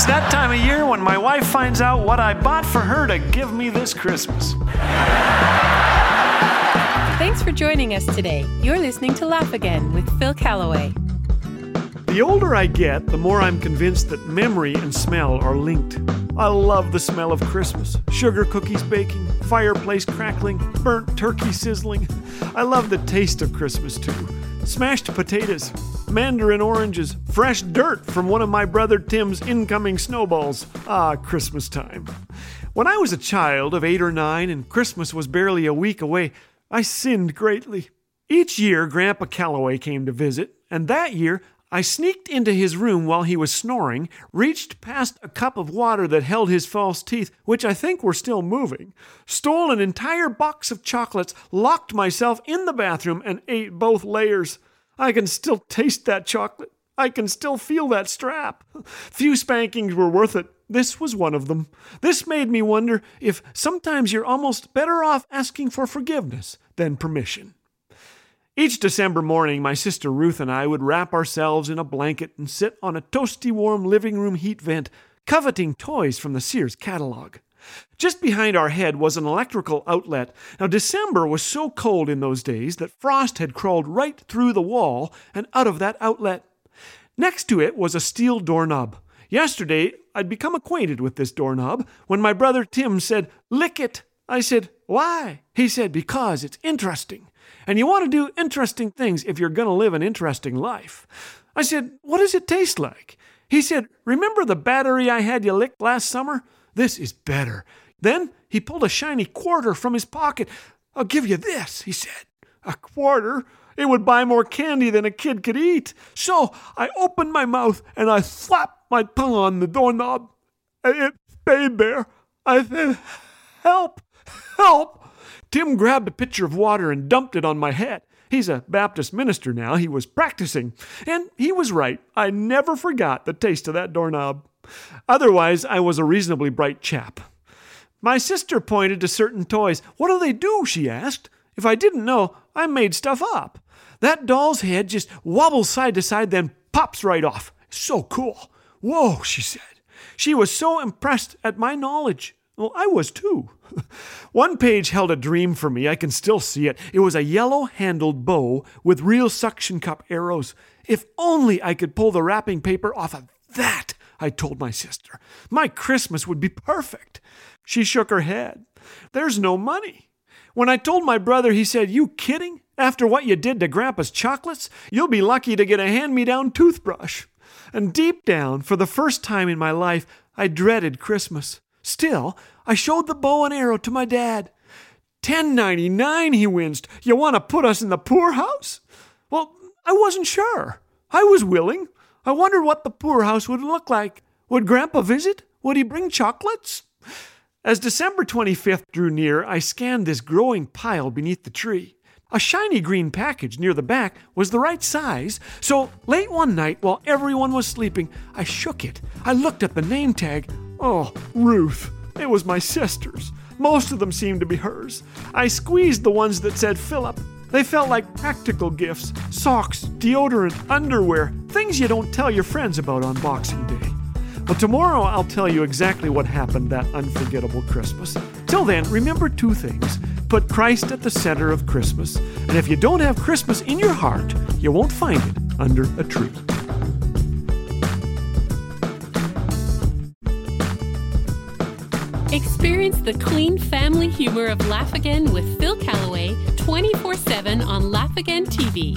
It's that time of year when my wife finds out what I bought for her to give me this Christmas. Thanks for joining us today. You're listening to Laugh Again with Phil Callaway. The older I get, the more I'm convinced that memory and smell are linked. I love the smell of Christmas sugar cookies baking, fireplace crackling, burnt turkey sizzling. I love the taste of Christmas too. Smashed potatoes, mandarin oranges, fresh dirt from one of my brother Tim's incoming snowballs. Ah, Christmas time. When I was a child of eight or nine and Christmas was barely a week away, I sinned greatly. Each year, Grandpa Callaway came to visit, and that year I sneaked into his room while he was snoring, reached past a cup of water that held his false teeth, which I think were still moving, stole an entire box of chocolates, locked myself in the bathroom, and ate both layers. I can still taste that chocolate. I can still feel that strap. Few spankings were worth it. This was one of them. This made me wonder if sometimes you're almost better off asking for forgiveness than permission. Each December morning, my sister Ruth and I would wrap ourselves in a blanket and sit on a toasty warm living room heat vent, coveting toys from the Sears catalog. Just behind our head was an electrical outlet. Now, December was so cold in those days that frost had crawled right through the wall and out of that outlet. Next to it was a steel doorknob. Yesterday, I'd become acquainted with this doorknob when my brother Tim said, Lick it. I said, Why? He said, Because it's interesting. And you want to do interesting things if you're going to live an interesting life. I said, What does it taste like? He said, Remember the battery I had you lick last summer? This is better. Then he pulled a shiny quarter from his pocket. I'll give you this, he said. A quarter? It would buy more candy than a kid could eat. So I opened my mouth and I slapped my tongue on the doorknob. It stayed there. I said, Help! Help! Tim grabbed a pitcher of water and dumped it on my head. He's a Baptist minister now. He was practicing. And he was right. I never forgot the taste of that doorknob. Otherwise, I was a reasonably bright chap. My sister pointed to certain toys. What do they do? she asked. If I didn't know, I made stuff up. That doll's head just wobbles side to side, then pops right off. So cool. Whoa, she said. She was so impressed at my knowledge. Well, I was too. One page held a dream for me. I can still see it. It was a yellow handled bow with real suction cup arrows. If only I could pull the wrapping paper off of that, I told my sister. My Christmas would be perfect. She shook her head. There's no money. When I told my brother, he said, You kidding? After what you did to Grandpa's chocolates, you'll be lucky to get a hand me down toothbrush. And deep down, for the first time in my life, I dreaded Christmas. Still, I showed the bow and arrow to my dad. Ten ninety nine, he winced. You want to put us in the poorhouse? Well, I wasn't sure. I was willing. I wondered what the poorhouse would look like. Would Grandpa visit? Would he bring chocolates? As December 25th drew near, I scanned this growing pile beneath the tree. A shiny green package near the back was the right size, so late one night while everyone was sleeping, I shook it. I looked at the name tag. Oh, Ruth. It was my sister's. Most of them seemed to be hers. I squeezed the ones that said Philip. They felt like practical gifts socks, deodorant, underwear, things you don't tell your friends about on Boxing Day. But tomorrow I'll tell you exactly what happened that unforgettable Christmas. Till then, remember two things put Christ at the center of Christmas, and if you don't have Christmas in your heart, you won't find it under a tree. Experience the clean family humor of Laugh Again with Phil Callaway 24 7 on Laugh Again TV.